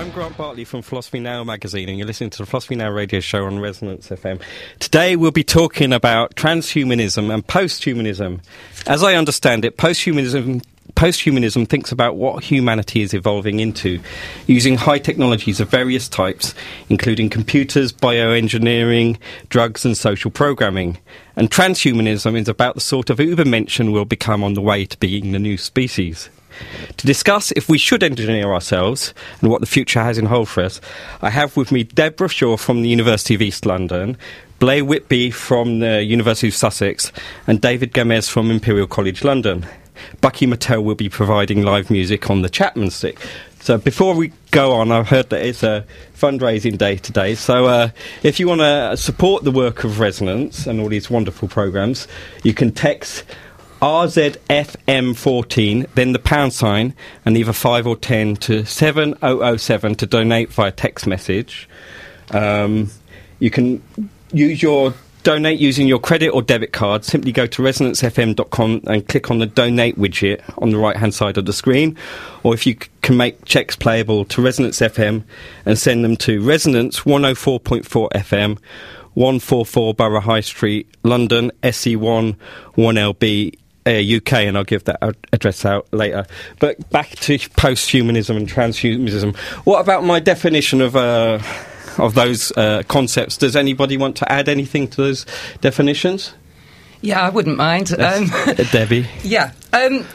I'm Grant Bartley from Philosophy Now magazine, and you're listening to the Philosophy Now radio show on Resonance FM. Today we'll be talking about transhumanism and posthumanism. As I understand it, posthumanism posthumanism thinks about what humanity is evolving into, using high technologies of various types, including computers, bioengineering, drugs, and social programming. And transhumanism is about the sort of Ubermensch we'll become on the way to being the new species. To discuss if we should engineer ourselves and what the future has in hold for us, I have with me Debra Shaw from the University of East London, Blay Whitby from the University of Sussex, and David Gamez from Imperial College London. Bucky Muttel will be providing live music on the Chapman stick. So before we go on, I've heard that it's a fundraising day today. So uh, if you want to support the work of Resonance and all these wonderful programs, you can text RZFM14, then the pound sign, and either 5 or 10 to 7007 to donate via text message. Um, you can use your donate using your credit or debit card. Simply go to resonancefm.com and click on the donate widget on the right hand side of the screen. Or if you c- can make checks playable to Resonance FM and send them to Resonance 104.4 FM. 144 Borough High Street, London, SE1 1LB uh, UK, and I'll give that address out later. But back to posthumanism and transhumanism. What about my definition of uh, of those uh, concepts? Does anybody want to add anything to those definitions? Yeah, I wouldn't mind. Um, Debbie. yeah. Um,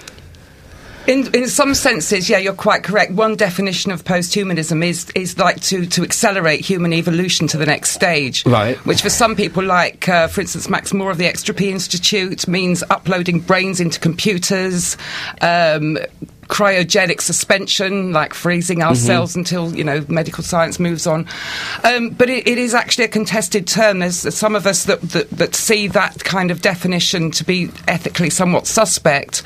in, in some senses, yeah, you're quite correct. One definition of posthumanism is is like to, to accelerate human evolution to the next stage. Right. Which for some people, like uh, for instance Max More of the Extropy Institute, means uploading brains into computers. Um, cryogenic suspension, like freezing ourselves Mm-hmm. until you know medical science moves on. Um, but it, it is actually a contested term. There's some of us that, that that see that kind of definition to be ethically somewhat suspect,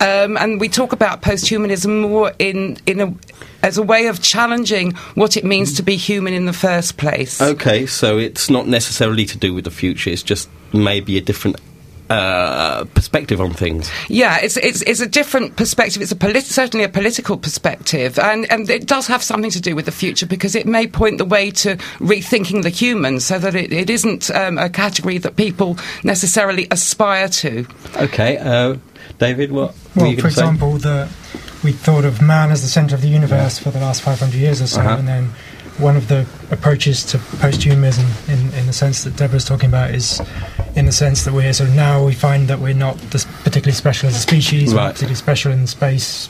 um, and we talk about posthumanism more in in a as a way of challenging what it means to be human in the first place. Okay, so it's not necessarily to do with the future. It's just maybe a different uh, perspective on things. Yeah, it's, it's, it's a different perspective. It's a polit- certainly a political perspective, and, and it does have something to do with the future because it may point the way to rethinking the human so that it, it isn't um, a category that people necessarily aspire to. Okay, uh, David, what Well, you for going to say? example, the, we thought of man as the centre of the universe for the last 500 years or so, Uh-huh. and then one of the approaches to posthumanism, in, in the sense that Debra's talking about, is in the sense that we're sort of now we find that we're not particularly special as a species, we're not particularly special in space,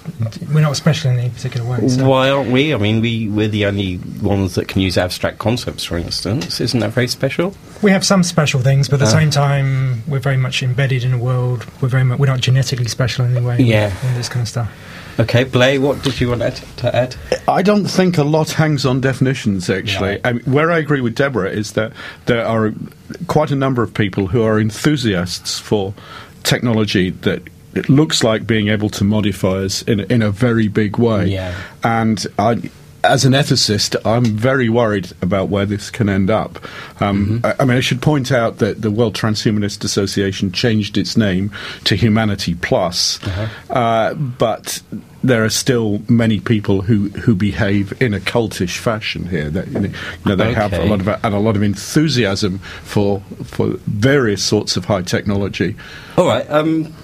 we're not special in any particular way. So. Why aren't we? I mean, we, we're the only ones that can use abstract concepts, for instance. Isn't that very special? We have some special things, but at the Uh. same time, we're very much embedded in a world. We're very much, we're not genetically special in any way. Yeah. and this kind of stuff. Okay, Blay, what did you want to add? I don't think a lot hangs on definitions, actually. I mean, where I agree with Debra is that there are quite a number of people who are enthusiasts for technology that it looks like being able to modify us in, a- in a very big way. Yeah. And I. As an ethicist, I'm very worried about where this can end up. Um, I, I mean, I should point out that the World Transhumanist Association changed its name to Humanity Plus, uh, but there are still many people who, who behave in a cultish fashion here. That you know, they have a lot of and a lot of enthusiasm for for various sorts of high technology. All right. Um,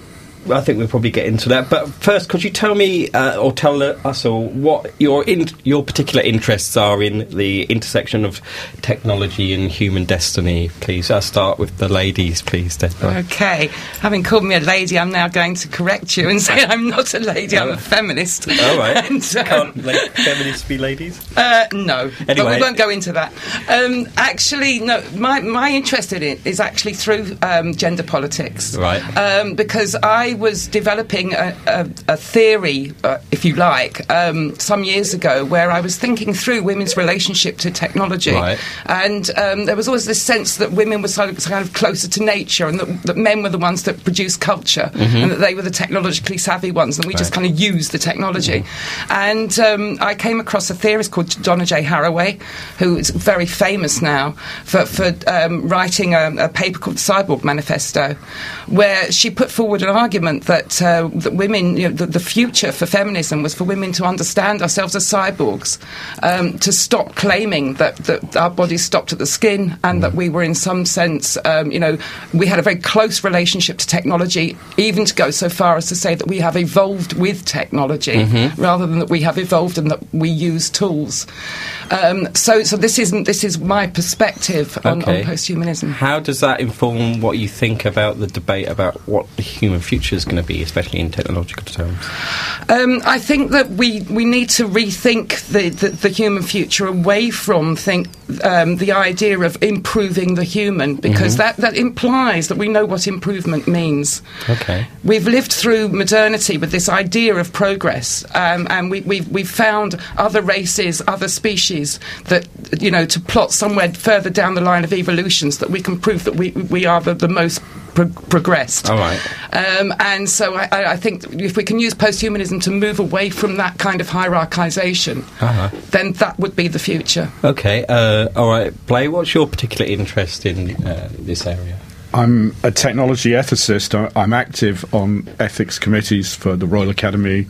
I think we'll probably get into that. But first, could you tell me uh, or tell us all what your in, your particular interests are in the intersection of technology and human destiny, please? I'll start with the ladies, please, Debra. Okay, having called me a lady, I'm now going to correct you and say I'm not a lady, I'm a feminist. All right. And, um, Can't la- feminists be ladies? Uh, no, but Anyway. we won't go into that. Um, actually, no. My my interest in it is actually through um, gender politics, Right. Um, because I was developing a, a, a theory, uh, if you like, um, some years ago, where I was thinking through women's relationship to technology, Right. and um, there was always this sense that women were sort of, kind of closer to nature, and that, that men were the ones that produced culture, and that they were the technologically savvy ones, and we just kind of used the technology. And um, I came across a theorist called Donna J. Haraway, who is very famous now for, for um, writing a, a paper called the Cyborg Manifesto, where she put forward an argument argument that, uh, that women, you know, the, the, future for feminism was for women to understand ourselves as cyborgs, um, to stop claiming that, that our bodies stopped at the skin and that we were in some sense, um, you know, we had a very close relationship to technology, even to go so far as to say that we have evolved with technology mm-hmm. rather than that we have evolved and that we use tools. Um, so, so this isn't this is my perspective on, okay. on posthumanism. How does that inform what you think about the debate about what the human future is going to be, especially in technological terms? Um, I think that we, we need to rethink the, the, the human future away from think um, the idea of improving the human because mm-hmm. that, that implies that we know what improvement means. Okay. We've lived through modernity with this idea of progress, um, and we, we've, we've found other races, other species that, you know, to plot somewhere further down the line of evolutions that we can prove that we, we are the, the most pro- progressed. All right. Um, and so I, I, think if we can use posthumanism to move away from that kind of hierarchisation, uh-huh. then that would be the future. Okay. Uh, all right. Blay, what's your particular interest in uh, this area? I'm a technology ethicist. I'm active on ethics committees for the Royal Academy,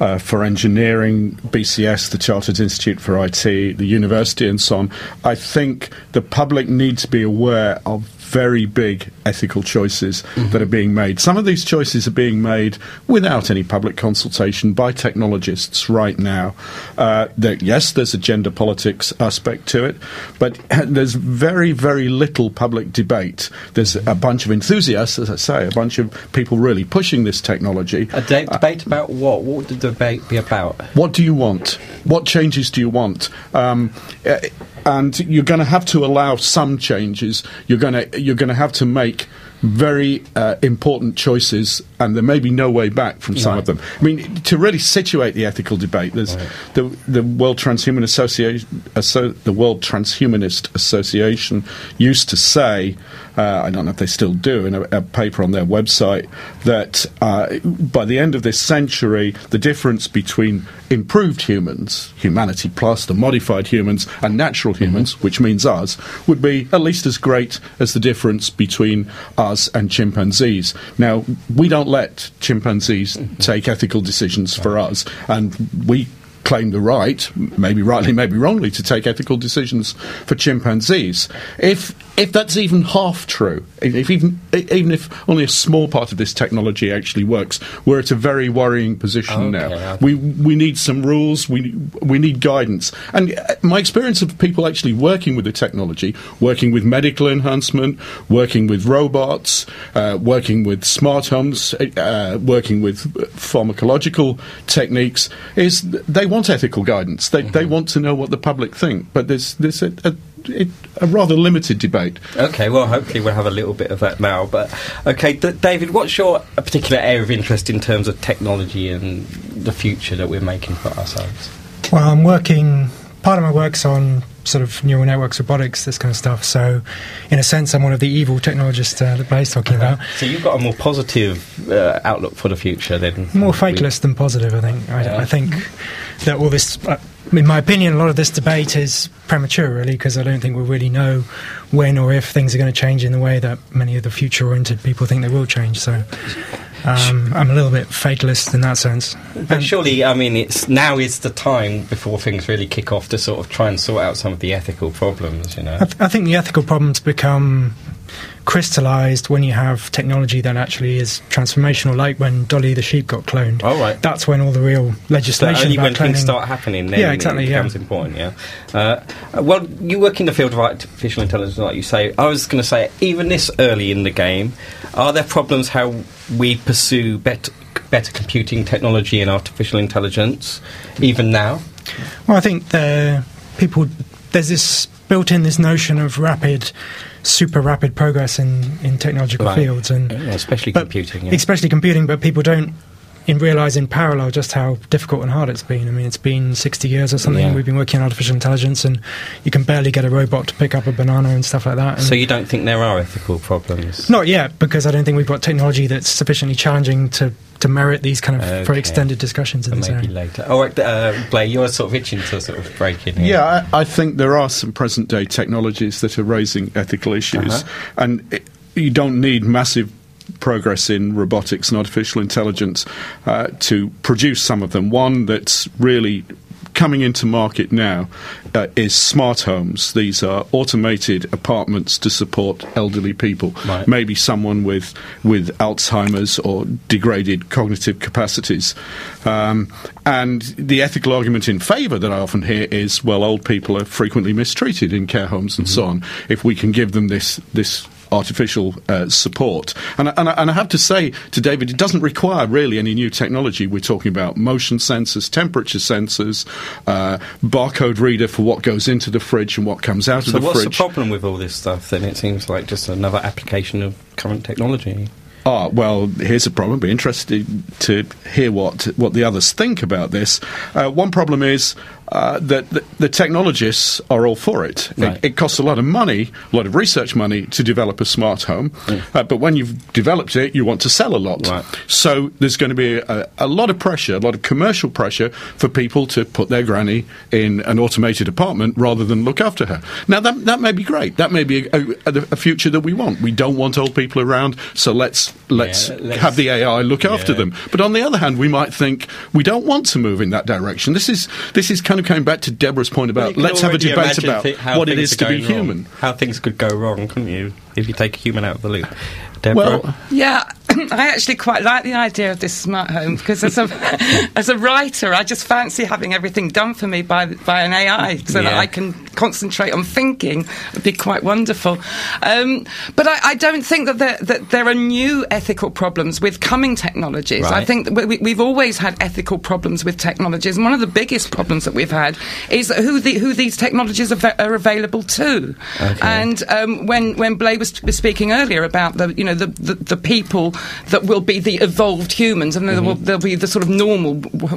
uh, for engineering, BCS, the Chartered Institute for IT, the university, and so on. I think the public need to be aware of very big ethical choices mm-hmm. that are being made. Some of these choices are being made without any public consultation by technologists right now. Uh, that, yes, there's a gender politics aspect to it, but there's very, very little public debate. There's a bunch of enthusiasts, as I say, a bunch of people really pushing this technology. A de- uh, debate about what? What would the debate be about? What do you want? What changes do you want? Um, uh, and you're going to have to allow some changes. You're going to you're going to have to make very uh, important choices, and there may be no way back from some right. of them. I mean, to really situate the ethical debate, there's right. the the World Transhuman Association, the World Transhumanist Association used to say, uh, I don't know if they still do, in a, a paper on their website, that uh, by the end of this century, the difference between improved humans, humanity plus the modified humans, and natural humans, mm-hmm. which means us, would be at least as great as the difference between us and chimpanzees. Now, we don't let chimpanzees mm-hmm. take ethical decisions for us, and we claim the right, maybe rightly, maybe wrongly, to take ethical decisions for chimpanzees. If if that's even half true, if even even if only a small part of this technology actually works, we're at a very worrying position okay, now. Okay. We we need some rules. We we need guidance. And uh, my experience of people actually working with the technology, working with medical enhancement, working with robots, uh, working with smart homes, uh, working with pharmacological techniques, is they want ethical guidance. They mm-hmm. they want to know what the public think. But there's there's a, a it, a rather limited debate. Okay, well, hopefully we'll have a little bit of that now. But okay, D- David, what's your particular area of interest in terms of technology and the future that we're making for ourselves? Well, I'm working. Part of my work's on sort of neural networks, robotics, this kind of stuff. So, in a sense, I'm one of the evil technologists uh, that Blay's talking about. So you've got a more positive uh, outlook for the future, then? More fateless than positive, I think. I, yeah. I think that all this. Uh, in my opinion, a lot of this debate is premature, really, because I don't think we really know when or if things are going to change in the way that many of the future oriented people think they will change. So um, I'm a little bit fatalist in that sense. But surely, I mean, it's now is the time before things really kick off to sort of try and sort out some of the ethical problems, you know? I, th- I think the ethical problems become crystallized when you have technology that actually is transformational, like when Dolly the sheep got cloned. Oh, right. That's when all the real legislation so only when cloning... things start happening, then yeah, exactly, it becomes yeah. important, yeah. Uh, well, you work in the field of artificial intelligence, like you say. I was going to say, even this early in the game, are there problems how we pursue better, better computing technology and artificial intelligence, even now? Well, I think the people there's this built in this notion of rapid super rapid progress in, in technological right. fields and yeah, especially computing yeah. especially computing but people don't in realizing parallel just how difficult and hard it's been. I mean, it's been 60 years or something. Yeah. We've been working on artificial intelligence, and you can barely get a robot to pick up a banana and stuff like that. so you don't think there are ethical problems? Not yet, because I don't think we've got technology that's sufficiently challenging to to merit these kind of okay. very extended discussions in this maybe area. later. Oh, uh, Blay, you're sort of itching to sort of break in. Here. Yeah, I, I, think there are some present day technologies that are raising ethical issues, uh-huh. and it, you don't need massive progress in robotics and artificial intelligence uh, to produce some of them. One that's really coming into market now uh, is smart homes. These are automated apartments to support elderly people. Right. Maybe someone with with Alzheimer's or degraded cognitive capacities. Um, and the ethical argument in favour that I often hear is, well, old people are frequently mistreated in care homes and so on. If we can give them this this artificial uh, support. And, I- and, and I have to say to David, it doesn't require really any new technology. We're talking about motion sensors, temperature sensors, uh, barcode reader for what goes into the fridge and what comes out So of the fridge. So, what's the problem with all this stuff? Then it seems like just another application of current technology. Ah, well, here's a problem. Be interested to hear what what the others think about this. Uh, one problem is uh, that the, the technologists are all for it. Right. it. It costs a lot of money, a lot of research money to develop a smart home. Uh, but when you've developed it, you want to sell a lot. Right. So there's going to be a, a lot of pressure, a lot of commercial pressure for people to put their granny in an automated apartment rather than look after her. Now that that may be great. That may be a, a, a future that we want. We don't want old people around, so let's let's, Yeah, let's- have the AI look after them. But on the other hand, we might think we don't want to move in that direction. This is this is kind of coming back to Debra's point about let's have a debate about thi- how what it things is are to be wrong. human. How things could go wrong, couldn't you? If you take a human out of the loop. Debra? Well, Yeah, I actually quite like the idea of this smart home because as a as a writer, I just fancy having everything done for me by by an AI so that I can concentrate on thinking. Would be quite wonderful. Um, but I, I don't think that there, that there are new ethical problems with coming technologies. I think that we, we've always had ethical problems with technologies, and one of the biggest problems that we've had is who the, who these technologies are, are available to. Okay. And um, when when Blay was, was speaking earlier about the you know the, the, the people that will be the evolved humans, and then there will, there'll be the sort of normal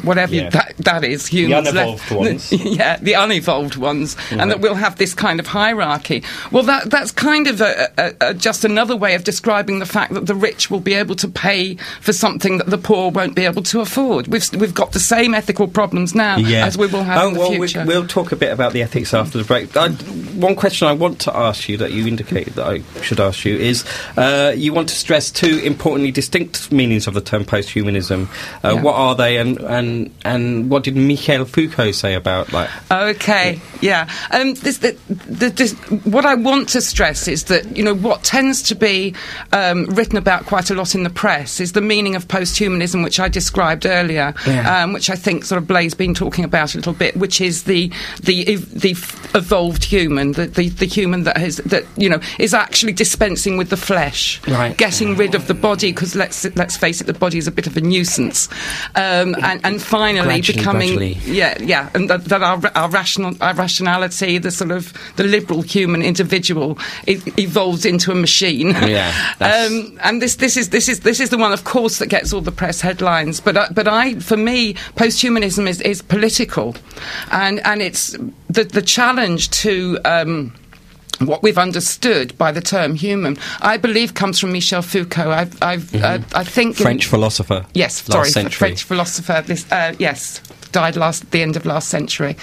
whatever Mm-hmm. Yeah. that, that is humans, unevolved ones. yeah, the unevolved ones, and that we'll have this kind of hierarchy. Well, that that's kind of a, a, a, just another way of describing the fact that the rich will be able to pay for something that the poor won't be able to afford. We've we've got the same ethical problems now as we will have oh, in the well, future. We, we'll talk a bit about the ethics after the break. I, one question I want to ask you that you indicated that I should ask you is uh, you want to stress two importantly distinct meanings of the term posthumanism. Uh, Yeah. What are they, and, and, and what did Michel Foucault say about like? Okay, yeah. Um, this, the, the, this, what I want to stress is that you know what tends to be um, written about quite a lot in the press is the meaning of posthumanism, which I described earlier, Yeah. um, which I think sort of Blay's been talking about a little bit, which is the the the evolved human, the, the the human that has that you know is actually dispensing with the flesh, Right. getting rid of the body because let's let's face it, the body is a bit of a nuisance, um, and and finally Gradually, becoming gradually. yeah, yeah, and that, that our, our rational, our rationality, the sort of the liberal human individual, e- evolves into a machine. Yeah, um, and this, this is this is this is the one, of course, that gets all the press headlines. But uh, but I, for me, posthumanism is, is political, and and it's the the challenge to. Um, what we've understood by the term human, I believe, comes from Michel Foucault. I've, I've, uh, I think in- Mm-hmm. French philosopher. Yes, sorry, century. French philosopher. This, uh, yes, died last the end of last century.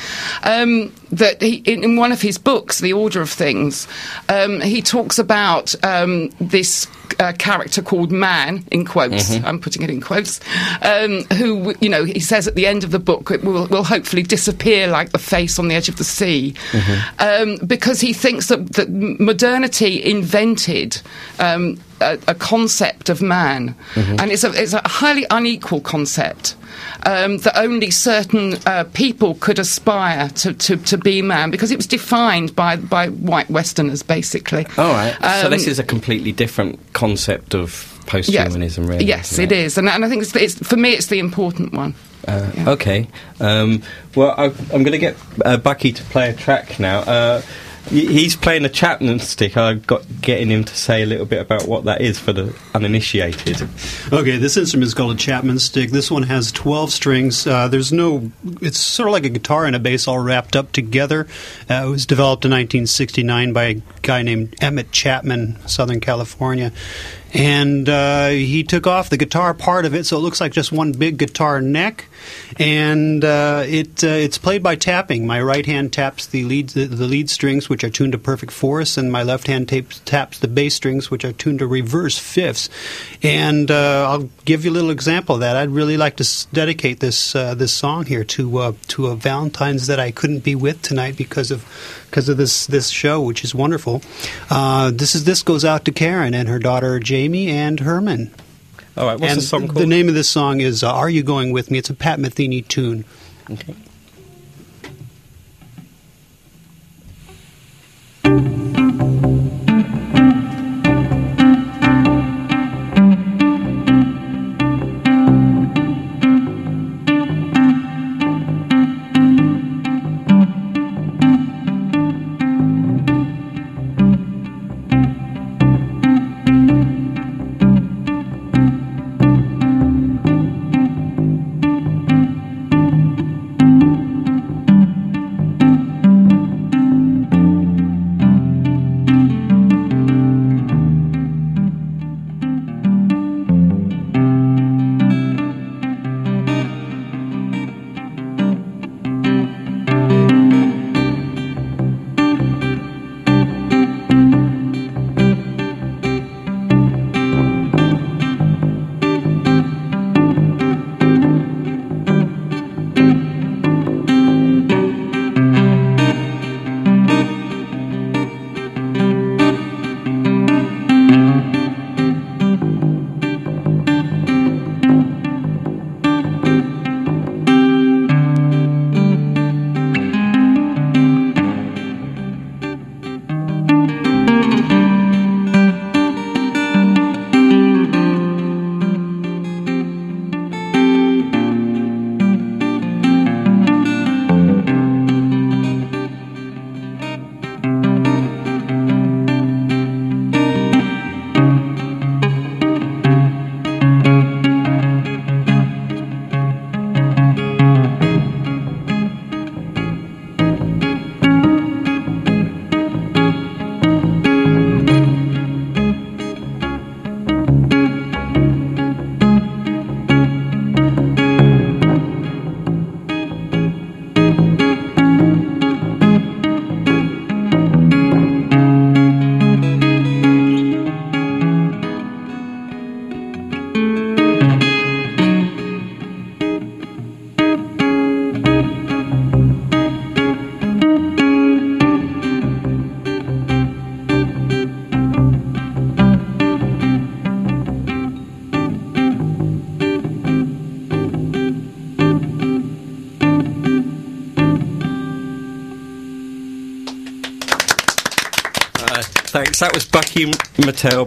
Um, that he, in, one of his books, The Order of Things, um, he talks about um, this. Uh, character called man in quotes Mm-hmm. i'm putting it in quotes um, who you know he says at the end of the book it will, will hopefully disappear like the face on the edge of the sea Mm-hmm. um, because he thinks that, that modernity invented um, a, a concept of man, Mm-hmm. and it's a, it's a highly unequal concept. Um, that only certain uh, people could aspire to, to, to be man because it was defined by, by white Westerners, basically. All right. so Um, this is a completely different concept of posthumanism, really. Yes, isn't it is, and, and I think it's, it's for me it's the important one. Uh, Okay. Um, well, I, I'm going to get uh, Bucky to play a track now. He- he's playing a Chapman stick. I got getting him to say a little bit about what that is for the uninitiated. Okay, this instrument is called a Chapman stick. This one has 12 strings. Uh, there's no, it's sort of like a guitar and a bass all wrapped up together. Uh, it was developed in 1969 by a guy named Emmett Chapman, Southern California. And uh, he took off the guitar part of it, so it looks like just one big guitar neck, and uh, it uh, it's played by tapping. My right hand taps the lead the, the, lead strings, which are tuned to perfect fourths, and my left hand tapes, taps the bass strings, which are tuned to reverse fifths. And uh, I'll give you a little example of that. I'd really like to dedicate this uh, this song here to uh, to a Valentine's that I couldn't be with tonight because of because of this this show, which is wonderful. this is this goes out to Karen and her daughter Jamie and Herman. All right, what's and the song called? The name of this song is uh, "Are You Going with Me." It's a Pat Metheny tune. Okay.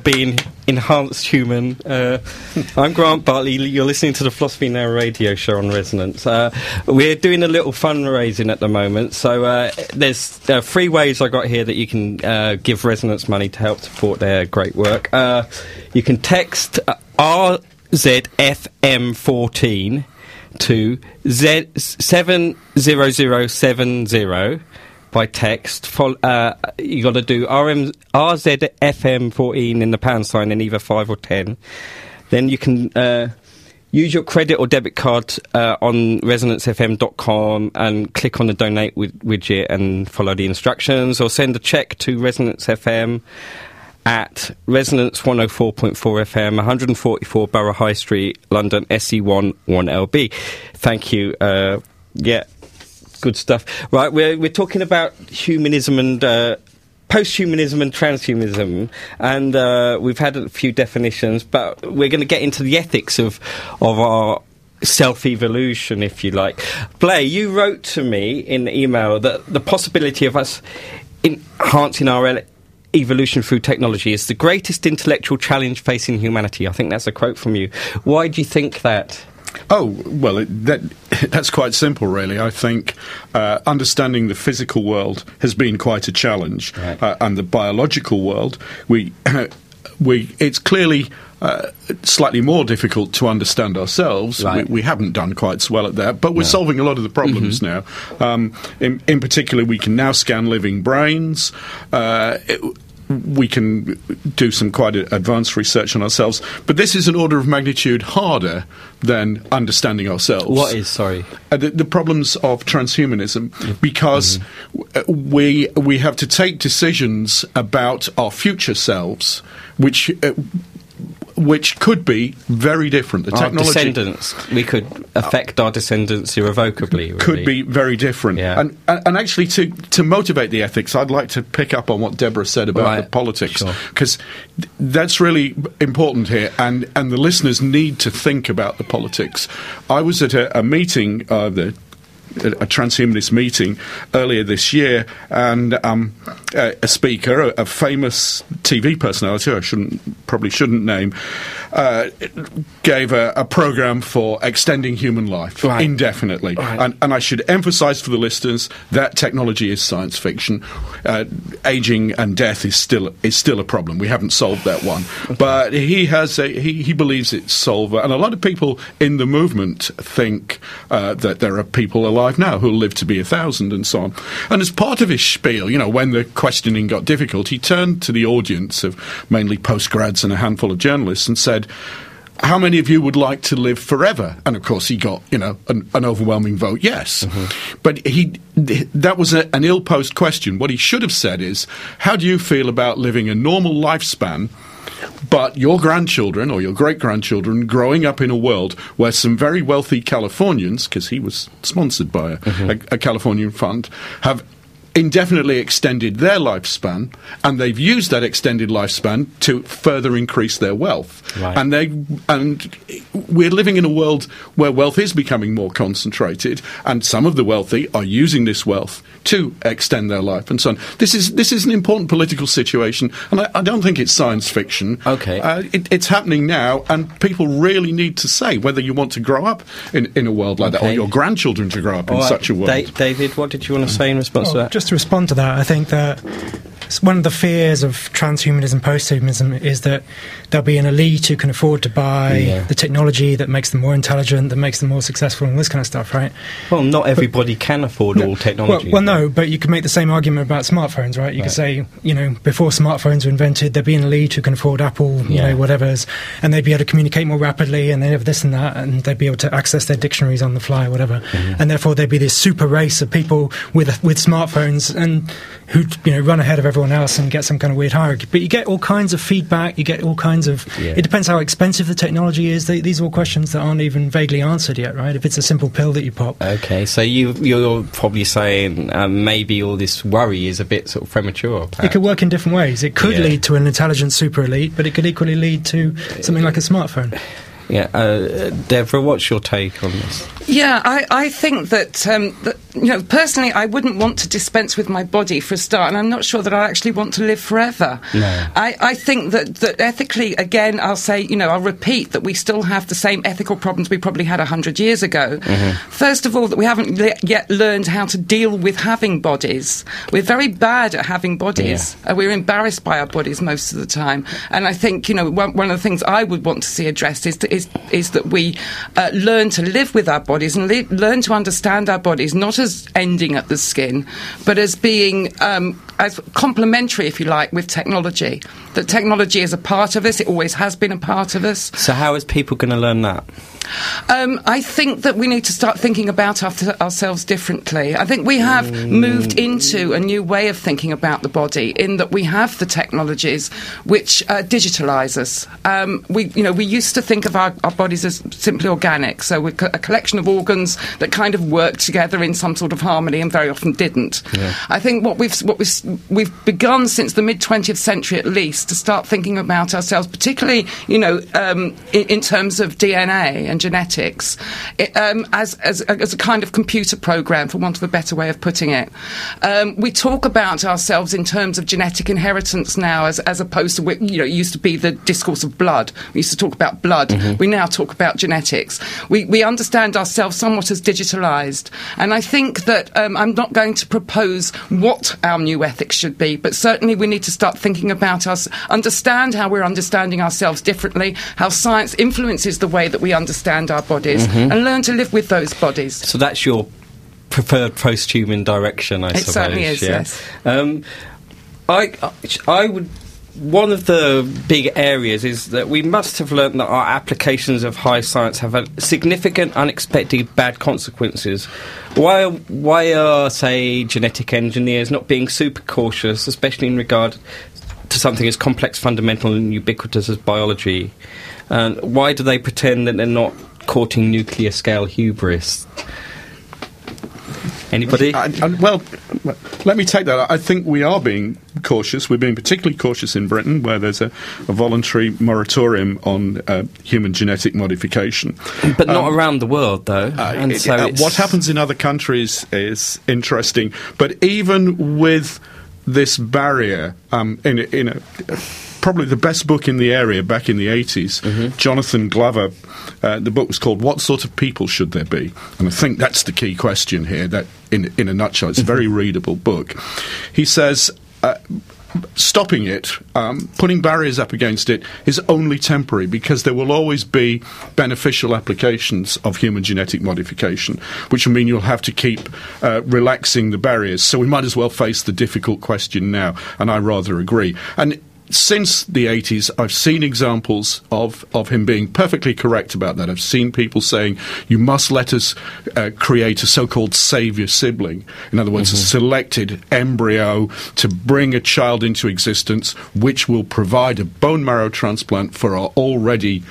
Being enhanced human. Uh, I'm Grant Bartley. You're listening to the Philosophy Now radio show on Resonance. Uh, we're doing a little fundraising at the moment. So uh, there's three ways I got here that you can uh, give Resonance money to help support their great work. Uh, you can text RZFM14 to Z- 70070 by text. uh, you got to do RM, RZFM14 in the pound sign in either 5 or 10. Then you can uh, use your credit or debit card uh, on resonancefm.com and click on the donate widget and follow the instructions, or send a check to Resonance FM at Resonance 104.4 FM, 144 Borough High Street, London, SE1 1LB. Thank you. Uh, yeah, good stuff. Right, we're we're talking about humanism and. Uh, post-humanism and transhumanism, and uh, we've had a few definitions, but we're going to get into the ethics of of our self-evolution, if you like. Blay, you wrote to me in the email that the possibility of us enhancing our evolution through technology is the greatest intellectual challenge facing humanity. I think that's a quote from you. Why do you think that? Oh well, it, that that's quite simple, really. I think uh, understanding the physical world has been quite a challenge, right. uh, and the biological world, we we it's clearly. Uh, slightly more difficult to understand ourselves. Right. We, we, haven't done quite so well at that, but we're no. solving a lot of the problems mm-hmm. now. Um, in, in, particular, we can now scan living brains. Uh, it, we can do some quite advanced research on ourselves, but this is an order of magnitude harder than understanding ourselves. What is sorry? Uh, the, the, problems of transhumanism, because mm-hmm. we we have to take decisions about our future selves, which. Uh, which could be very different. The our technology descendants, we could affect our descendants irrevocably. Really. Could be very different. Yeah. And, and actually, to to motivate the ethics, I'd like to pick up on what Debra said about right. the politics because sure. that's really important here, and and the listeners need to think about the politics. I was at a, a meeting, uh, the a transhumanist meeting earlier this year, and um, a, a, speaker, a, a, famous TV personality, I shouldn't probably shouldn't name, uh, gave a, a, program for extending human life right. indefinitely. Right. And, and, I should emphasise for the listeners that technology is science fiction. Uh, aging and death is still is still a problem. We haven't solved that one, okay. but he has a, he he believes it's solved, and a lot of people in the movement think uh, that there are people alive alive now who'll live to be a thousand and so on. And as part of his spiel, you know, when the questioning got difficult, he turned to the audience of mainly postgrads and a handful of journalists and said, how many of you would like to live forever? And of course, he got you know an, an overwhelming vote, yes. Mm-hmm. But he that was a, an ill-posed question. What he should have said is, how do you feel about living a normal lifespan? But your grandchildren or your great grandchildren growing up in a world where some very wealthy Californians, because he was sponsored by a, mm-hmm. a, a Californian fund, have indefinitely extended their lifespan, and they've used that extended lifespan to further increase their wealth. Right. And they and we're living in a world where wealth is becoming more concentrated, and some of the wealthy are using this wealth to extend their life and so on. This is this is an important political situation, and I, I don't think it's science fiction. Okay, uh, it, it's happening now, and people really need to say whether you want to grow up in, in a world like okay. that, or your grandchildren to grow up All in right. such a world. Da- David, what did you want to say in response well, to that? Just to respond to that, I think that one of the fears of transhumanism, posthumanism, is that there'll be an elite who can afford to buy yeah. the technology that makes them more intelligent, that makes them more successful, and this kind of stuff, right? Well, not everybody but, can afford no, all technology. Well, well, no, but you can make the same argument about smartphones, right? You right. could say, you know, before smartphones were invented, there'd be an elite who can afford Apple, you yeah. know, whatever's, and they'd be able to communicate more rapidly, and they'd have this and that, and they'd be able to access their dictionaries on the fly, whatever. Mm-hmm. And therefore, there'd be this super race of people with with smartphones and who you know run ahead of everyone else and get some kind of weird hierarchy. But you get all kinds of feedback. You get all kinds of. Yeah. It depends how expensive the technology is. They, these are all questions that aren't even vaguely answered yet, right? If it's a simple pill that you pop. Okay, so you you're probably saying um, maybe all this worry is a bit sort of premature. Perhaps. It could work in different ways. It could yeah. lead to an intelligent super elite, but it could equally lead to something like a smartphone. Yeah, uh, Debra, what's your take on this? Yeah, I, I think that, um, that, you know, personally, I wouldn't want to dispense with my body for a start, and I'm not sure that I actually want to live forever. No. I, I think that, that ethically, again, I'll say, you know, I'll repeat that we still have the same ethical problems we probably had 100 years ago. Mm-hmm. First of all, that we haven't le- yet learned how to deal with having bodies. We're very bad at having bodies. Yeah. Uh, we're embarrassed by our bodies most of the time. And I think, you know, one, one of the things I would want to see addressed is, to, is, is that we uh, learn to live with our bodies and le- learn to understand our bodies not as ending at the skin, but as being um, as complementary, if you like, with technology. That technology is a part of us; it always has been a part of us. So, how is people going to learn that? Um, I think that we need to start thinking about our, ourselves differently. I think we have mm. moved into a new way of thinking about the body in that we have the technologies which uh, digitalise us. Um, we, you know, we used to think of our, our bodies as simply organic, so we're a collection of organs that kind of worked together in some sort of harmony, and very often didn't. Yeah. I think what we've what we've, we've begun since the mid 20th century, at least, to start thinking about ourselves, particularly, you know, um, in, in terms of DNA and genetics it, um, as, as, as, a kind of computer program, for want of a better way of putting it. Um, we talk about ourselves in terms of genetic inheritance now, as, as opposed to, you know, it used to be the discourse of blood. We used to talk about blood. Mm-hmm. We now talk about genetics. We, we understand ourselves somewhat as digitalized. And I think that um, I'm not going to propose what our new ethics should be, but certainly we need to start thinking about us, understand how we're understanding ourselves differently, how science influences the way that we understand our bodies mm-hmm. and learn to live with those bodies. So that's your preferred post-human direction, I it suppose. Certainly is, yeah? yes. Um, I, I would. One of the big areas is that we must have learnt that our applications of high science have significant, unexpected bad consequences. Why, why are, say, genetic engineers not being super cautious, especially in regard to something as complex, fundamental, and ubiquitous as biology? And why do they pretend that they're not courting nuclear scale hubris? Anybody? I, I, well, let me take that. I think we are being cautious. We're being particularly cautious in Britain, where there's a, a voluntary moratorium on uh, human genetic modification. But not um, around the world, though. Uh, it, so uh, what happens in other countries is interesting. But even with this barrier um, in, in a probably the best book in the area back in the 80s. Mm-hmm. Jonathan Glover, uh, the book was called What Sort of People Should There Be? And I think that's the key question here, that in, in a nutshell, it's a very mm-hmm. readable book. He says, uh, stopping it, um, putting barriers up against it, is only temporary because there will always be beneficial applications of human genetic modification, which will mean you'll have to keep uh, relaxing the barriers. So we might as well face the difficult question now, and I rather agree. And since the 80s, I've seen examples of, of him being perfectly correct about that. I've seen people saying, you must let us uh, create a so called savior sibling. In other words, mm-hmm. a selected embryo to bring a child into existence, which will provide a bone marrow transplant for our already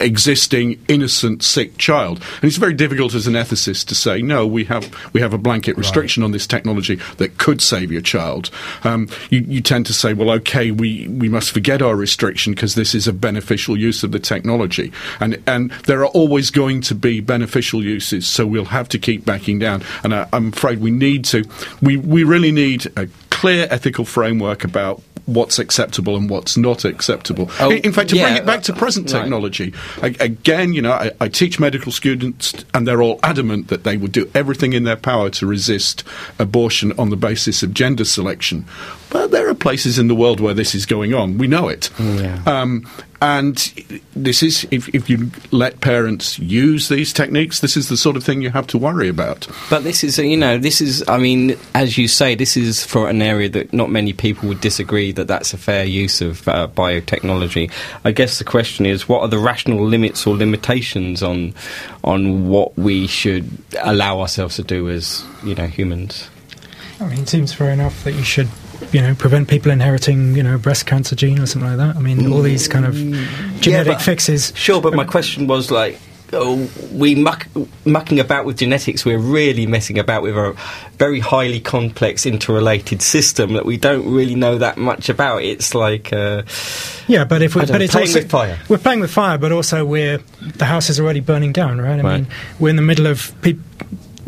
existing innocent sick child. And it's very difficult as an ethicist to say no. We have we have a blanket restriction right. on this technology that could save your child. Um, you, you, tend to say, well, okay, we, we must forget our restriction because this is a beneficial use of the technology, and and there are always going to be beneficial uses. So we'll have to keep backing down. And I, I'm afraid we need to. We we really need a clear ethical framework about what's acceptable and what's not acceptable. Oh, in, in, fact, to yeah, bring it back to present right. technology, I, again, you know, I, I, teach medical students, and they're all adamant that they would do everything in their power to resist abortion on the basis of gender selection. But there are places in the world where this is going on. We know it. Yeah. Um, and this is, if, if you let parents use these techniques, this is the sort of thing you have to worry about. But this is, you know, this is, I mean, as you say, this is for an area that not many people would disagree that that's a fair use of uh, biotechnology. I guess the question is, what are the rational limits or limitations on on what we should allow ourselves to do as, you know, humans? I mean, it seems fair enough that you should you know, prevent people inheriting, you know, breast cancer gene or something like that. I mean, all these kind of genetic yeah, but, fixes. Sure, but my question was like, oh, we muck, mucking about with genetics, we're really messing about with a very highly complex, interrelated system that we don't really know that much about. It's like, uh, yeah, but if we, but know, it's playing also, with fire. We're playing with fire, but also we're the house is already burning down, right? I right. mean, we're in the middle of people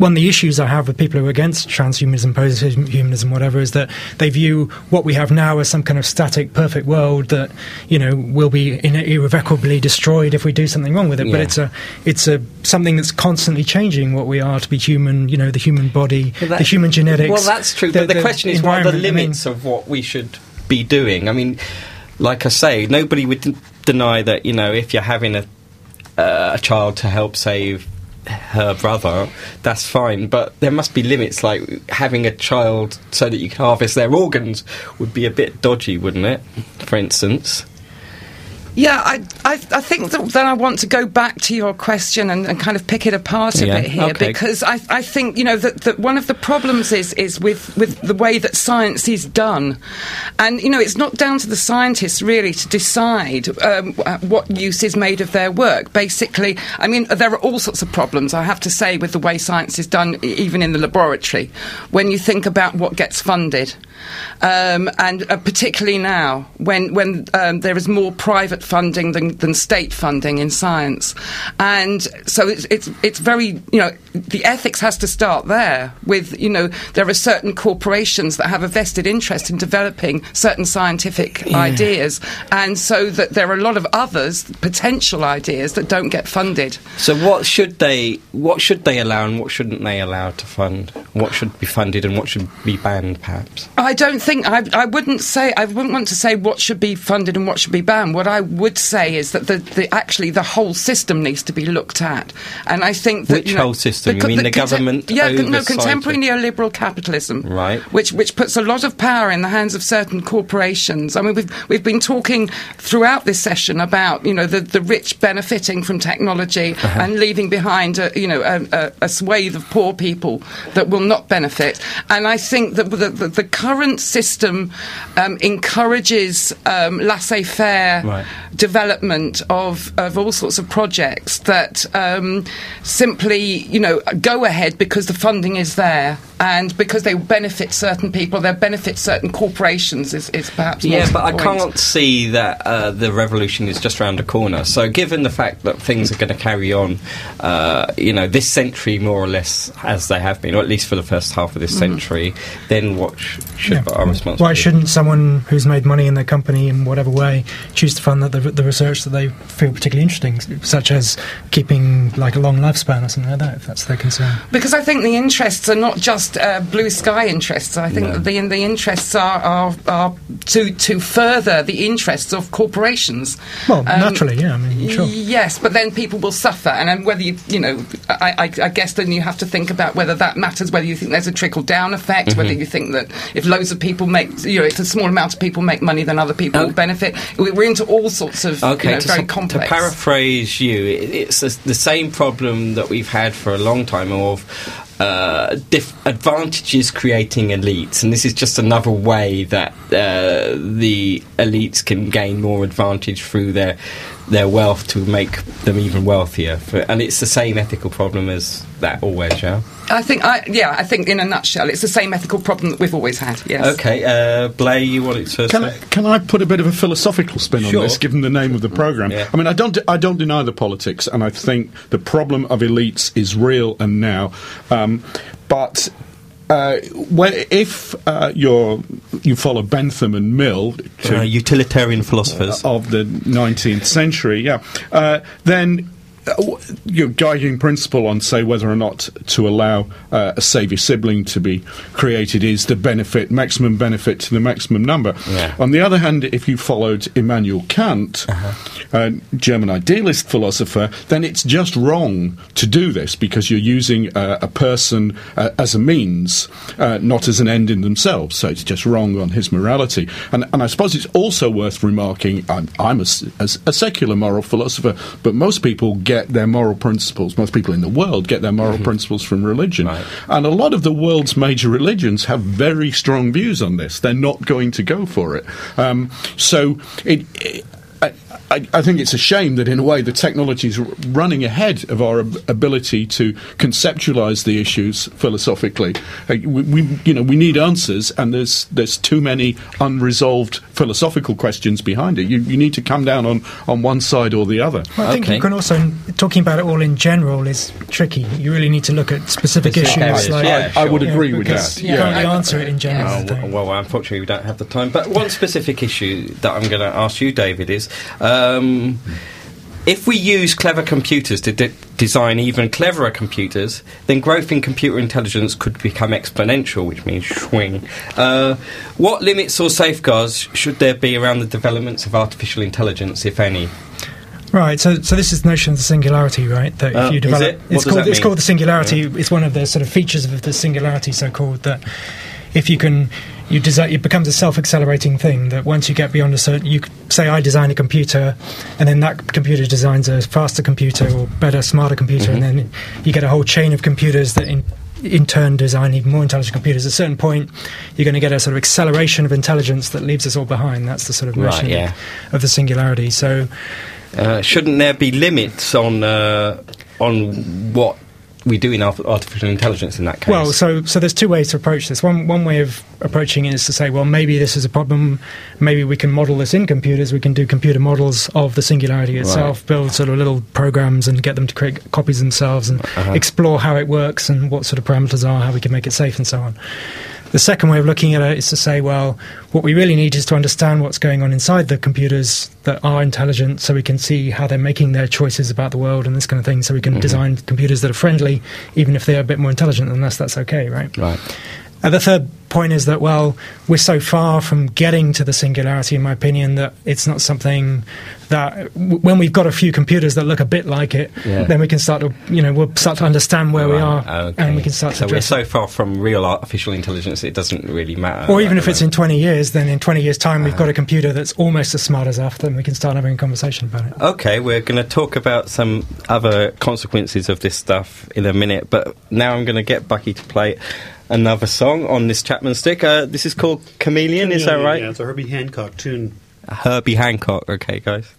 one of the issues I have with people who are against transhumanism, posthumanism, whatever, is that they view what we have now as some kind of static, perfect world that you know will be irrevocably destroyed if we do something wrong with it. Yeah. But it's a it's a something that's constantly changing what we are to be human. You know, the human body, well, the human genetics. Well, that's true. The, but the, the question is, what are the limits I mean, of what we should be doing? I mean, like I say, nobody would d- deny that you know if you're having a uh, a child to help save her brother, that's fine. But there must be limits. Like having a child so that you can harvest their organs would be a bit dodgy, wouldn't it? For instance. Yeah, I, I, I think that then I want to go back to your question and, and kind of pick it apart a yeah, bit here okay. because I, I think you know that, that one of the problems is is with, with the way that science is done, and you know it's not down to the scientists really to decide um, what use is made of their work. Basically, I mean there are all sorts of problems I have to say with the way science is done, even in the laboratory. When you think about what gets funded, um, and uh, particularly now when when um, there is more private funding than, than state funding in science, and so it's, it's it's very you know the ethics has to start there with you know there are certain corporations that have a vested interest in developing certain scientific yeah. ideas, and so that there are a lot of others potential ideas that don't get funded. So what should they what should they allow and what shouldn't they allow to fund? What should be funded and what should be banned, perhaps? I don't think I, I wouldn't say I wouldn't want to say what should be funded and what should be banned. What I would say is that the, the actually the whole system needs to be looked at, and I think that Which you know, whole system? You mean the conte- government Yeah, no, contemporary neoliberal capitalism, Right. Which which puts a lot of power in the hands of certain corporations. I mean, we've we've been talking throughout this session about you know the, the rich benefiting from technology Uh-huh. and leaving behind a, you know a, a, a swathe of poor people that will not benefit. And I think that the, the, the current system um, encourages um, laissez-faire Right. development of, of all sorts of projects that um, simply, you know, go ahead because the funding is there and because they benefit certain people, they benefit certain corporations. Is, is perhaps Yeah, but I can't see that uh, the revolution is just around the corner. So, given the fact that things are going to carry on, uh, you know, this century more or less as they have been, or at least for the first half of this century, then what sh- should Yeah. our response Why shouldn't someone who's made money in their company in whatever way choose to fund the, the, the research that they feel particularly interesting, such as keeping like a long lifespan or something like that, if that's their concern? Because I think the interests are not just uh, blue sky interests. I think No. that the the interests are, are are to to further the interests of corporations. Well, naturally, yeah, I mean, sure. Yes, but then people will suffer, and then whether you you know, I, I, I guess then you have to think about whether that matters. Whether you think there's a trickle down effect, Mm-hmm. whether you think that if loads of people make, you know, if a small amount of people make money, then other people will benefit. We- We're into all sorts of Okay, you know, very s- to paraphrase you, it's the, the same problem that we've had for a long time of uh, dif- advantages creating elites, and this is just another way that uh, the elites can gain more advantage through their their wealth to make them even wealthier. For, and it's the same ethical problem as that always, yeah. I think, I, yeah, I think in a nutshell, it's the same ethical problem that we've always had. Yes. Okay, uh, Blay, you wanted to Can say? I, can I put a bit of a philosophical spin Sure. on this, given the name of the program? Yeah. I mean, I don't, I don't deny the politics, and I think the problem of elites is real and now. Um, but uh, when, if uh, you're, you follow Bentham and Mill, to, Uh, utilitarian philosophers. of the 19th century, yeah, uh, then your guiding principle on, say, whether or not to allow uh, a saviour sibling to be created is the benefit, maximum benefit to the maximum number. Yeah. On the other hand, if you followed Immanuel Kant, a German idealist philosopher, then it's just wrong to do this because you're using uh, a person uh, as a means, uh, not as an end in themselves. So it's just wrong on his morality. And, and I suppose it's also worth remarking I'm, I'm a, as a secular moral philosopher, but most people get their moral principles, most people in the world get their moral principles from religion. Right. And a lot of the world's major religions have very strong views on this. They're not going to go for it. Um, so it. it I, I, I think it's a shame that, in a way, the technology is r- running ahead of our ab- ability to conceptualize the issues philosophically. Uh, we, we, you know, we need answers, and there's there's too many unresolved philosophical questions behind it. You, you need to come down on, on one side or the other. Well, I think Okay. you can also talking about it all in general is tricky. You really need to look at specific Specific issues. like, yeah, I would you know, agree with that. You Yeah. can't really answer it in general. I Oh, well, unfortunately, we don't have the time. But one specific issue that I'm going to ask you, David, is um, if we use clever computers to de- design even cleverer computers, then growth in computer intelligence could become exponential, which means swing. Uh, what limits or safeguards should there be around the developments of artificial intelligence, if any? Right, so so this is the notion of the singularity, right? That Uh, if you is develop, it? It's called it's called the singularity. It's one of the sort of features of the singularity, so called that. If you can, you design, it becomes a self-accelerating thing. That once you get beyond a certain, you say, I design a computer, and then that computer designs a faster computer or better, smarter computer, and then you get a whole chain of computers that in in turn design even more intelligent computers. At a certain point, you're going to get a sort of acceleration of intelligence that leaves us all behind. That's the sort of Right, notion of- yeah. of the singularity. So. Uh, shouldn't there be limits on uh, on what we do in artificial intelligence in that case? Well, so so there's two ways to approach this. One one way of approaching it is to say, well, maybe this is a problem. Maybe we can model this in computers. We can do computer models of the singularity itself, build sort of little programs and get them to create copies themselves and Uh-huh. explore how it works and what sort of parameters are, how we can make it safe, and so on. The second way of looking at it is to say, well, what we really need is to understand what's going on inside the computers that are intelligent so we can see how they're making their choices about the world and this kind of thing, so we can mm-hmm. design computers that are friendly, even if they're a bit more intelligent, unless that's okay, right? right. And the third point is that, well, we're so far from getting to the singularity, in my opinion, that it's not something that w- when we've got a few computers that look a bit like it, Yeah. then we can start to, you know, we'll start to understand where we are okay. and we can start so to we're address so far from real artificial intelligence, it doesn't really matter. Or even if it's in 20 years, then in 20 years' time, we've uh-huh. got a computer that's almost as smart as us, then we can start having a conversation about it. Okay, we're going to talk about some other consequences of this stuff in a minute, but now I'm going to get Bucky to play another song on this Chapman stick. Uh, this is called Chameleon, is that right? Yeah, it's a Herbie Hancock tune. Herbie Hancock. Okay, guys.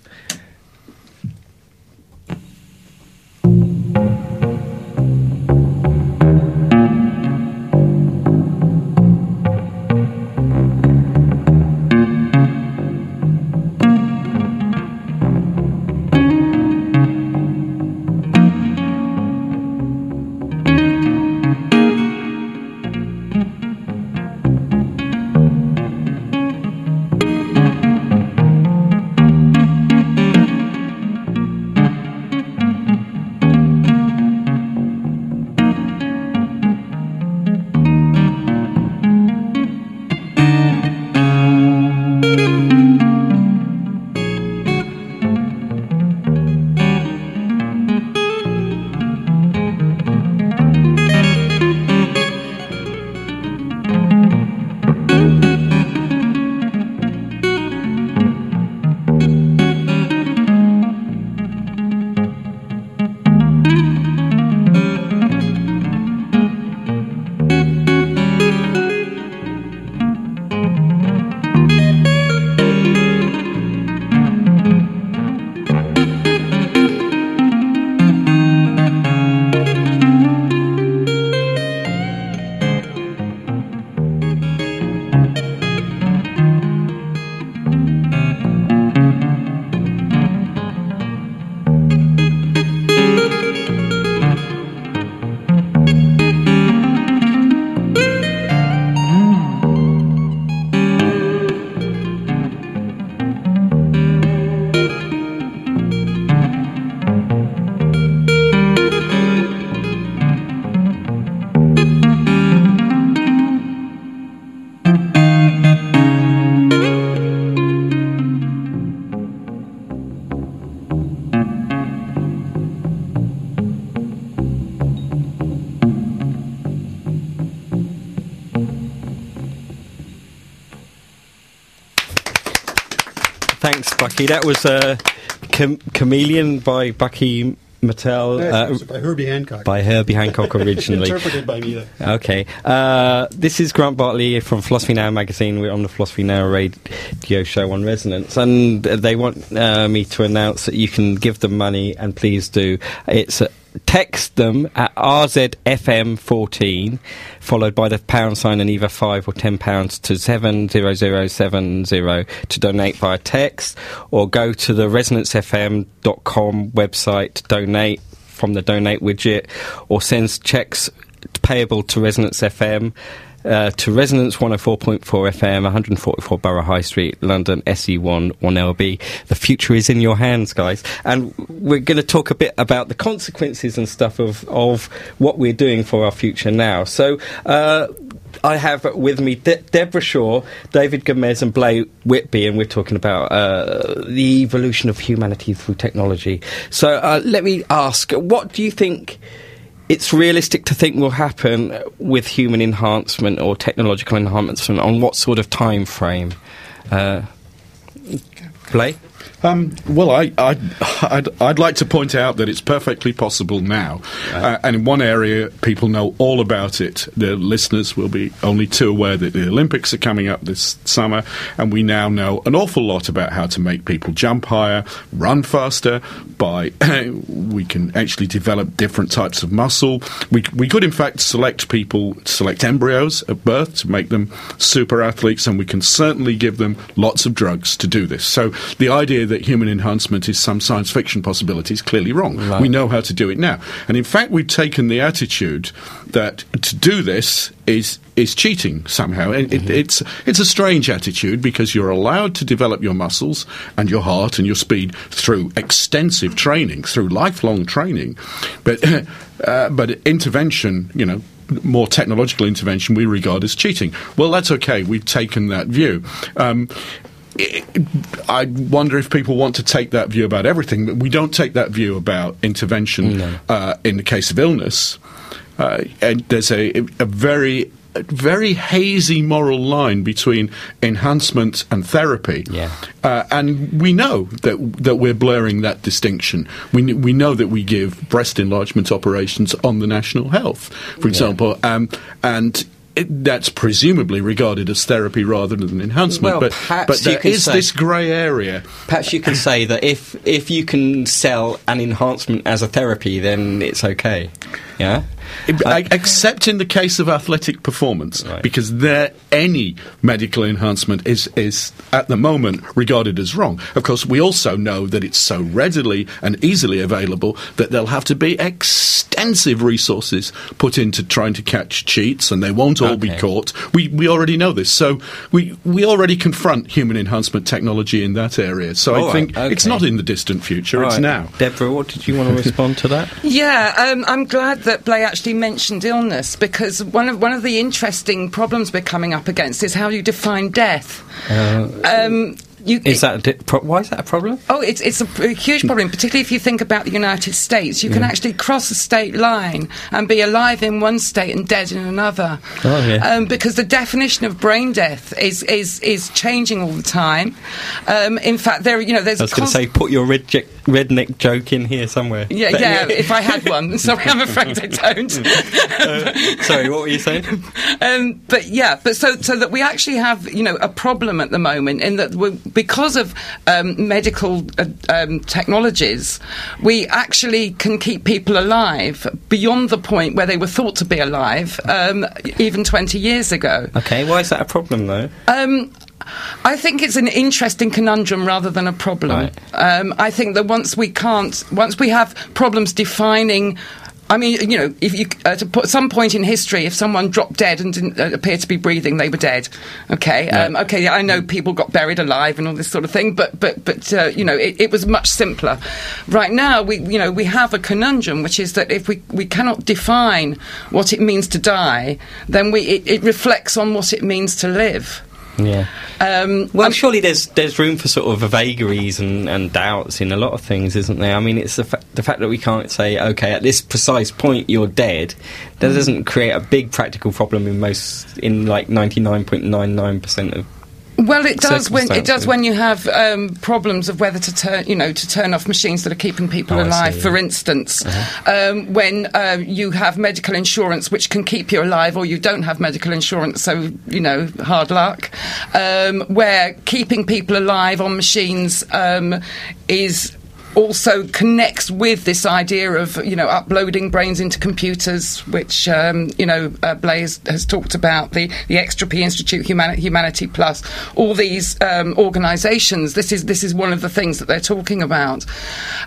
Bucky. That was uh, Cham- Chameleon by Bucky Muttel. Uh, by Herbie Hancock. by Herbie Hancock originally. Interpreted by me. though. Okay. Uh, this is Grant Bartley from Philosophy Now magazine. We're on the Philosophy Now radio show on Resonance. And they want uh, me to announce that you can give them money, and please do. It's text them at RZFM14, followed by the pound sign and either 5 or 10 pounds to 70070 to donate via text, or go to the resonancefm.com website to donate from the donate widget or sends checks payable to Resonance FM. Uh, to Resonance 104.4 FM, 144 Borough High Street, London, SE1 1LB. The future is in your hands, guys. And we're going to talk a bit about the consequences and stuff of, of what we're doing for our future now. So, uh, I have with me De- Debra Shaw, David Gamez, and Blay Whitby, and we're talking about uh, the evolution of humanity through technology. So, uh, let me ask, what do you think? It's realistic to think will happen with human enhancement or technological enhancement on what sort of time frame? Uh, Blay? Um, well, I, I, I'd, I'd like to point out that it's perfectly possible now. Uh, and in one area, people know all about it. The listeners will be only too aware that the Olympics are coming up this summer, and we now know an awful lot about how to make people jump higher, run faster. By we can actually develop different types of muscle. We, we could, in fact, select people, select embryos at birth to make them super athletes, and we can certainly give them lots of drugs to do this. So the idea that human enhancement is some science fiction possibility is clearly wrong. Right. We know how to do it now. And in fact, we've taken the attitude that to do this is is cheating somehow. And it, it's it's a strange attitude because you're allowed to develop your muscles and your heart and your speed through extensive training, through lifelong training. But uh, but intervention, you know, more technological intervention we regard as cheating. Well, that's okay. We've taken that view. Um, I wonder if people want to take that view about everything, but we don't take that view about intervention no. uh, in the case of illness. Uh, and there's a, a very a very hazy moral line between enhancement and therapy. Yeah. Uh, and we know that that we're blurring that distinction. We we know that we give breast enlargement operations on the national health, for example, yeah. um, and it, that's presumably regarded as therapy rather than enhancement. Well, but but there is say, this grey area. Perhaps you can say that if if you can sell an enhancement as a therapy, then it's okay. Yeah. Uh, except in the case of athletic performance, right. because there any medical enhancement is is at the moment regarded as wrong. Of course, we also know that it's so readily and easily available that there'll have to be extensive resources put into trying to catch cheats, and they won't all okay. be caught. We we already know this, so we we already confront human enhancement technology in that area. So all I think okay. it's not in the distant future; all it's right. now. Debra, what did you want to respond to that? Yeah, um, I'm glad that Blay actually actually mentioned illness because one of one of the interesting problems we're coming up against is how you define death. Uh, um, you, is that di- why is that a problem? Oh, it's it's a, a, huge problem, particularly if you think about the United States. You can actually cross a state line and be alive in one state and dead in another. Oh, yeah. Um, because the definition of brain death is is is changing all the time. Um, in fact, there you know there's. I was going to say, put your redneck, redneck joke in here somewhere. Yeah, but, yeah, yeah. If I had one, sorry, I'm afraid I don't. uh, sorry, what were you saying? Um, but yeah, but so so that we actually have you know a problem at the moment in that we're because of um, medical uh, um, technologies, we actually can keep people alive beyond the point where they were thought to be alive um, even 20 years ago. Okay, why is that a problem though? Um, I think it's an interesting conundrum rather than a problem. Right. Um, I think that once we can't, once we have problems defining I mean, you know, if you put some point in history, if someone dropped dead and didn't uh, appear to be breathing, they were dead. Okay, yeah. um, okay, I know people got buried alive and all this sort of thing, but but but uh, you know, it, it, was much simpler. Right now, we you know we have a conundrum, which is that if we we cannot define what it means to die, then we it, it reflects on what it means to live. Yeah. Um, well, I'm, surely there's there's room for sort of vagaries and, and doubts in a lot of things, isn't there? I mean, it's the, fa- the fact that we can't say, okay, at this precise point you're dead. That mm. doesn't create a big practical problem in most, in like 99.99% of well, it does when it does when you have um, problems of whether to turn, you know, to turn off machines that are keeping people oh, alive. See, yeah. For instance, uh-huh. um, when uh, you have medical insurance which can keep you alive, or you don't have medical insurance, so you know, hard luck. Um, where keeping people alive on machines um, is also connects with this idea of you know uploading brains into computers, which um, you know uh, has talked about the the Extropy Institute, Humani- Humanity Plus, all these um, organisations. This is this is one of the things that they're talking about.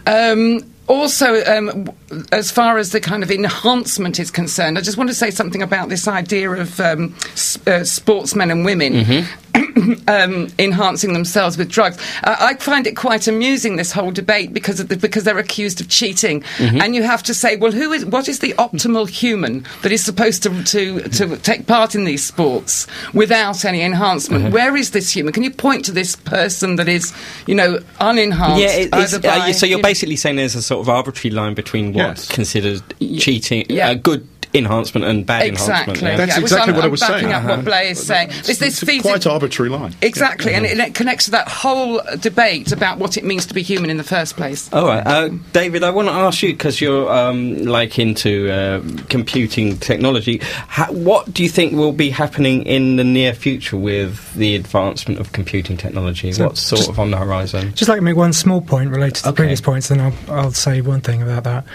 Um, also, um, as far as the kind of enhancement is concerned, I just want to say something about this idea of um, s- uh, sportsmen and women. Mm-hmm. um, enhancing themselves with drugs. Uh, I find it quite amusing this whole debate because the, because they're accused of cheating, mm-hmm. and you have to say, well, who is what is the optimal human that is supposed to to, to take part in these sports without any enhancement? Mm-hmm. Where is this human? Can you point to this person that is, you know, unenhanced? Yeah, it, uh, by, uh, so you're basically saying there's a sort of arbitrary line between what's yes. considered cheating, yeah. Uh, good enhancement and bad exactly. enhancement. Yeah. That's yeah, exactly I'm, what I'm I was backing saying. up uh-huh. what Blay is saying. This, this it's quite arbitrary line. Exactly, yeah. and it, it, connects to that whole debate about what it means to be human in the first place. All right, uh, David, I want to ask you because you're um, like into uh, computing technology. Ha- what do you think will be happening in the near future with the advancement of computing technology? So What's sort of on the horizon? Just like to make one small point related to okay. the previous points, then I'll, I'll say one thing about that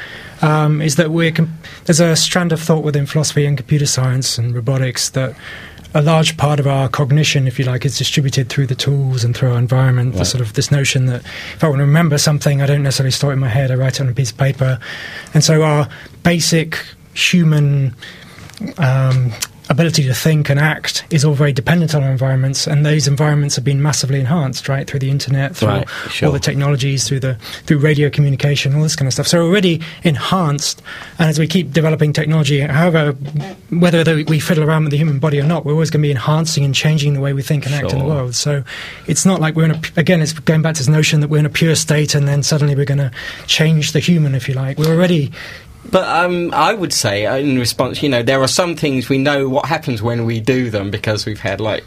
um, is that we're com- there's a strand of thought within philosophy and computer science and robotics that a large part of our cognition, if you like, is distributed through the tools and through our environment. Right. The sort of this notion that if I want to remember something, I don't necessarily store it in my head. I write it on a piece of paper, and so our basic human um, ability to think and act is all very dependent on our environments, and those environments have been massively enhanced, right, through the internet, through Right, sure. all the technologies, through the through radio communication, all this kind of stuff. So already enhanced, and as we keep developing technology, however, whether we fiddle around with the human body or not, we're always going to be enhancing and changing the way we think and act in the world. So it's not like we're in a again, it's going back to this notion that we're in a pure state, and then suddenly we're going to change the human, if you like. We're already But um, I would say, uh, in response, you know, there are some things we know what happens when we do them because we've had like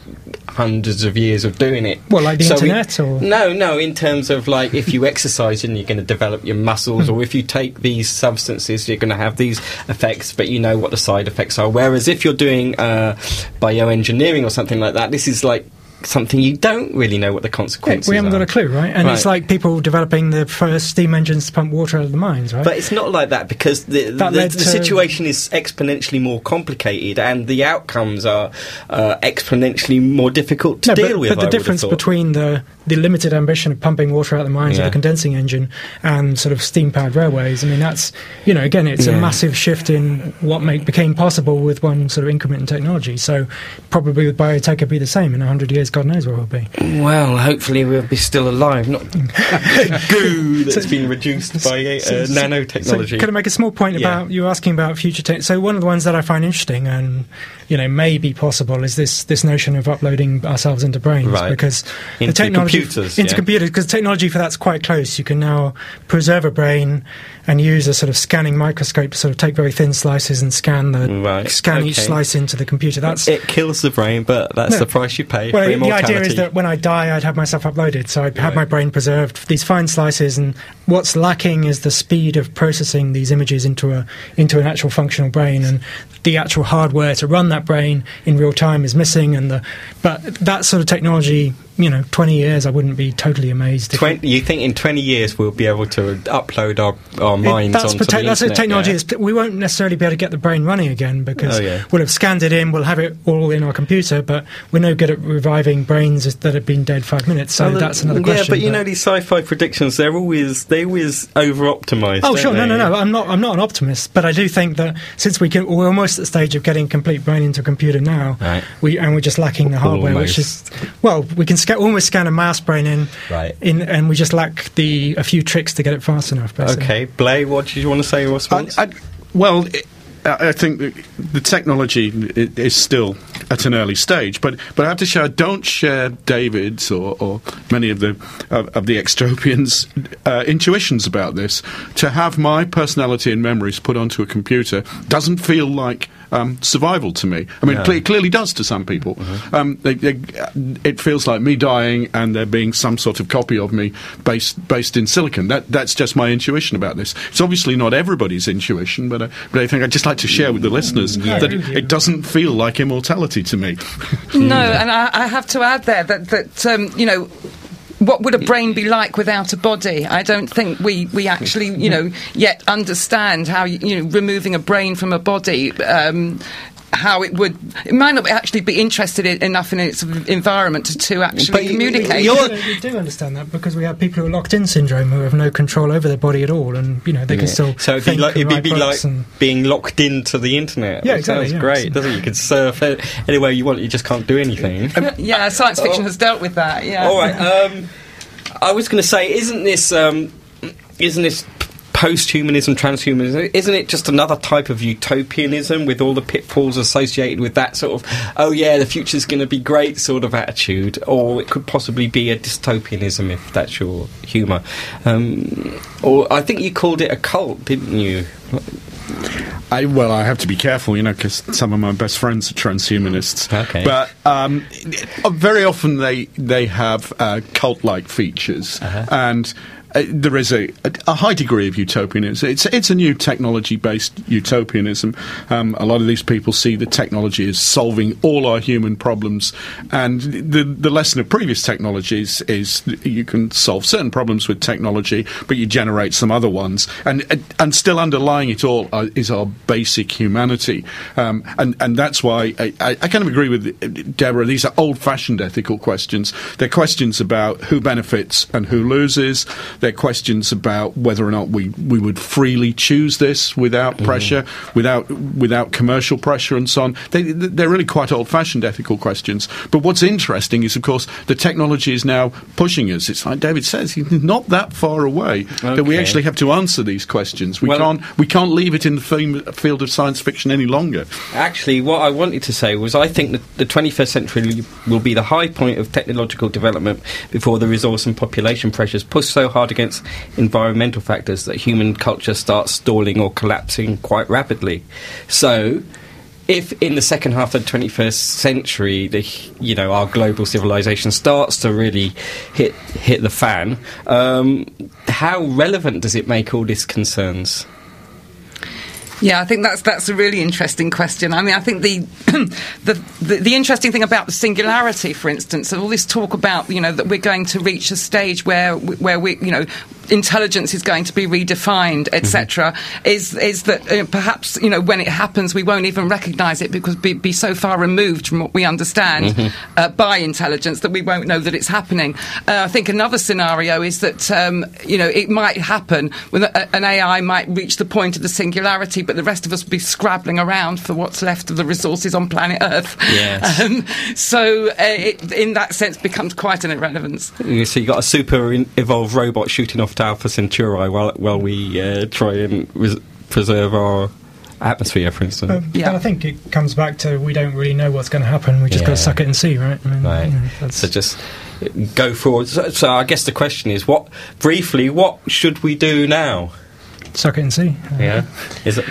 hundreds of years of doing it. What, like the we- internet, or- no, no. In terms of like, if you exercise and you're going to develop your muscles, or if you take these substances, you're going to have these effects. But you know what the side effects are. Whereas if you're doing uh, bioengineering or something like that, this is like something you don't really know what the consequences. we haven't are. got a clue, right? And it's like people developing the first steam engines to pump water out of the mines, right? But it's not like that because the, the, the to- situation is exponentially more complicated and the outcomes are uh, exponentially more difficult to no, deal but, with. but I the have difference between the, the limited ambition of pumping water out of the mines Yeah. with a condensing engine and sort of steam powered railways, I mean, that's, you know, again, it's Yeah. a massive shift in what make, became possible with one sort of increment in technology. So probably with biotech, it'd be the same. In 100 years, God knows where we'll be. Well, hopefully we'll be still alive, not goo that's So- been reduced by uh, So- nanotechnology. Can I make a small point Yeah. about you were asking about future tech? So, one of the ones that I find interesting and you know may be possible is this this notion of uploading ourselves into brains Right. because Into the technology computers, into yeah. computers because technology for that's quite close. You can now preserve a brain and use a sort of scanning microscope to sort of take very thin slices and scan the Right, scan each slice into the computer. That's it kills the brain, but that's No. the price you pay well, for the idea is that when I die, I'd have myself uploaded, so I'd have my brain preserved. These fine slices, and what's lacking is the speed of processing these images into a into an actual functional brain, and the actual hardware to run that brain in real time is missing. And the but that sort of technology, you know, twenty years, I wouldn't be totally amazed. if- 20, you think in 20 years we'll be able to upload our, our it- minds that's onto te- the that's a internet, technology. yeah? we won't necessarily be able to get the brain running again because Oh, yeah. we'll have scanned it in, we'll have it all in our computer, but we're no good at reviving brains that have been dead five minutes. So Well, that's another question. Yeah, but you know these sci-fi predictions, they're always they always over-optimized. Oh, sure. No, they? no, no. I'm not. I'm not an optimist, but I do think that since we can, we're almost at the stage of getting complete brain into a computer now, Right. we and we're just lacking the hardware, which is well, we can sca- almost scan a mouse brain in, Right. in, and we just lack the a few tricks to get it fast enough. Basically. Okay, Blay, what did you want to say in response? I, well, I I think the, the technology is still at an early stage, but but I have to share. I don't share David's or, or many of the of, of the extropians' uh, intuitions about this. To have my personality and memories put onto a computer doesn't feel like um, survival to me. I mean, No. it cle- clearly does to some people. Um, they, they, it feels like me dying and there being some sort of copy of me based based in silicon. That that's just my intuition about this. It's obviously not everybody's intuition, but I, but I think I'd just like to share with the listeners that it, it doesn't feel like immortality to me. No, and I, I have to add there that that um, you know. What would a brain be like without a body? I don't think we, we actually, you know, yet understand how, you know, removing a brain from a body, um, how it would. It might not actually be interested in, enough in its environment to, to actually But you- communicate. you're- We do understand that because we have people who are locked in syndrome who have no control over their body at all, and you know they can still so it'd be like, it'd write be like and- being locked into the internet. Yeah, exactly, Sounds yeah. great, doesn't it? You can surf a- anywhere you want. You just can't do anything. yeah, science fiction has dealt with that. Yeah. All right. Um, I was going to say, isn't this um, isn't this post-humanism, transhumanism? Isn't it just another type of utopianism with all the pitfalls associated with that sort of oh yeah, the future's going to be great sort of attitude, or it could possibly be a dystopianism if that's your humour. Um, or I think you called it a cult, didn't you? I, well, I have to be careful, you know, because some of my best friends are transhumanists. Okay. But um, very often they they have uh, cult-like features, Uh-huh. and. Uh, there is a, a, high degree of utopianism. It's it's a new technology-based utopianism. Um, a lot of these people see the technology as solving all our human problems, and the the lesson of previous technologies is you can solve certain problems with technology, but you generate some other ones, and and, still underlying it all is our basic humanity, um, and and that's why I, I, kind of agree with Debra. These are old-fashioned ethical questions. They're questions about who benefits and who loses. They're questions about whether or not we, we would freely choose this without Mm-hmm. pressure, without without commercial pressure, and so on. They, they're really quite old-fashioned ethical questions. But what's interesting is, of course, the technology is now pushing us. It's like David says, he's not that far away that we actually have to answer these questions. We Well- can't we can't leave it in the field of science fiction any longer. Actually, what I wanted to say was I think that the 21st century will be the high point of technological development before the resource and population pressures push so hard against environmental factors that human culture starts stalling or collapsing quite rapidly. So, if in the second half of the 21st century, the you know our global civilization starts to really hit hit the fan, um, how relevant does it make all these concerns? Yeah, I think that's that's a really interesting question. I mean, I think the the, the the interesting thing about the singularity, for instance, all this talk about you know that we're going to reach a stage where where we you know intelligence is going to be redefined, etc., is is that uh, perhaps you know when it happens we won't even recognise it because be, be so far removed from what we understand uh, by intelligence that we won't know that it's happening. Uh, I think another scenario is that um, you know it might happen when an AI might reach the point of the singularity, but the rest of us will be scrabbling around for what's left of the resources on planet Earth. Yes. Um, so uh, it, in that sense, becomes quite an irrelevance. So you got a super evolved robot shooting off to Alpha Centauri while while we uh, try and res- preserve our atmosphere, for instance. Um, Yeah. But I think it comes back to we don't really know what's going to happen. We just got to suck it and see, right? I mean, Right. you know, So just uh, go forward. So, so I guess the question is, what briefly, what should we do now? suck it and see. Yeah, is it?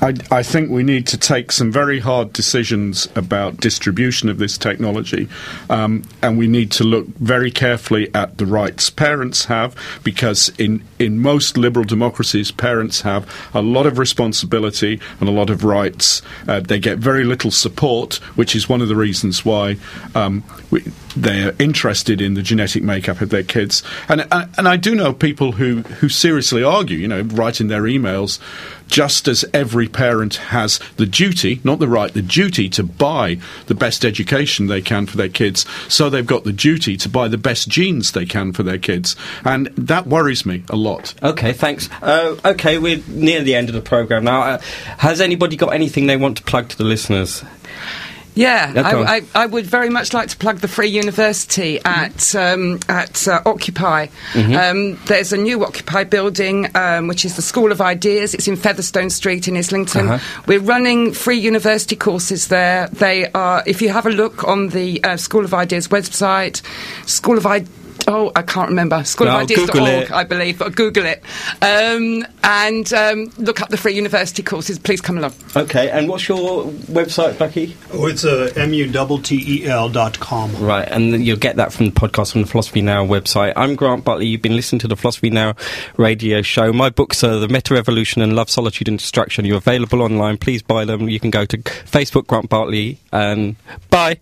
I, I think we need to take some very hard decisions about distribution of this technology, um, and we need to look very carefully at the rights parents have, because in in most liberal democracies, parents have a lot of responsibility and a lot of rights. Uh, they get very little support, which is one of the reasons why um, we, they're interested in the genetic makeup of their kids. And and, and I do know people who who seriously argue, you know, write in their emails just as every parent has the duty, not the right, the duty to buy the best education they can for their kids, so they've got the duty to buy the best genes they can for their kids. And that worries me a lot. Okay, thanks. Uh, okay, we're near the end of the program now. Uh, has anybody got anything they want to plug to the listeners? Yeah, Yeah, go on. I, I, I would very much like to plug the Free University at um, at uh, Occupy. Mm-hmm. Um, there's a new Occupy building, um, which is the School of Ideas. It's in Featherstone Street in Islington. Uh-huh. We're running free university courses there. They are, if you have a look on the uh, School of Ideas website, School of Ideas. Oh, I can't remember. Schoolofideas.org, Google it. I believe. But Google it. Um, and um, look up the free university courses. Please come along. Okay, and what's your website, Bucky? Oh, it's uh, M-U-T-T-E-L dot com. Right, and you'll get that from the podcast from the Philosophy Now website. I'm Grant Bartley. You've been listening to the Philosophy Now radio show. My books are The Meta Revolution and Love, Solitude and Destruction. You're available online. Please buy them. You can go to Facebook, Grant Bartley, and bye.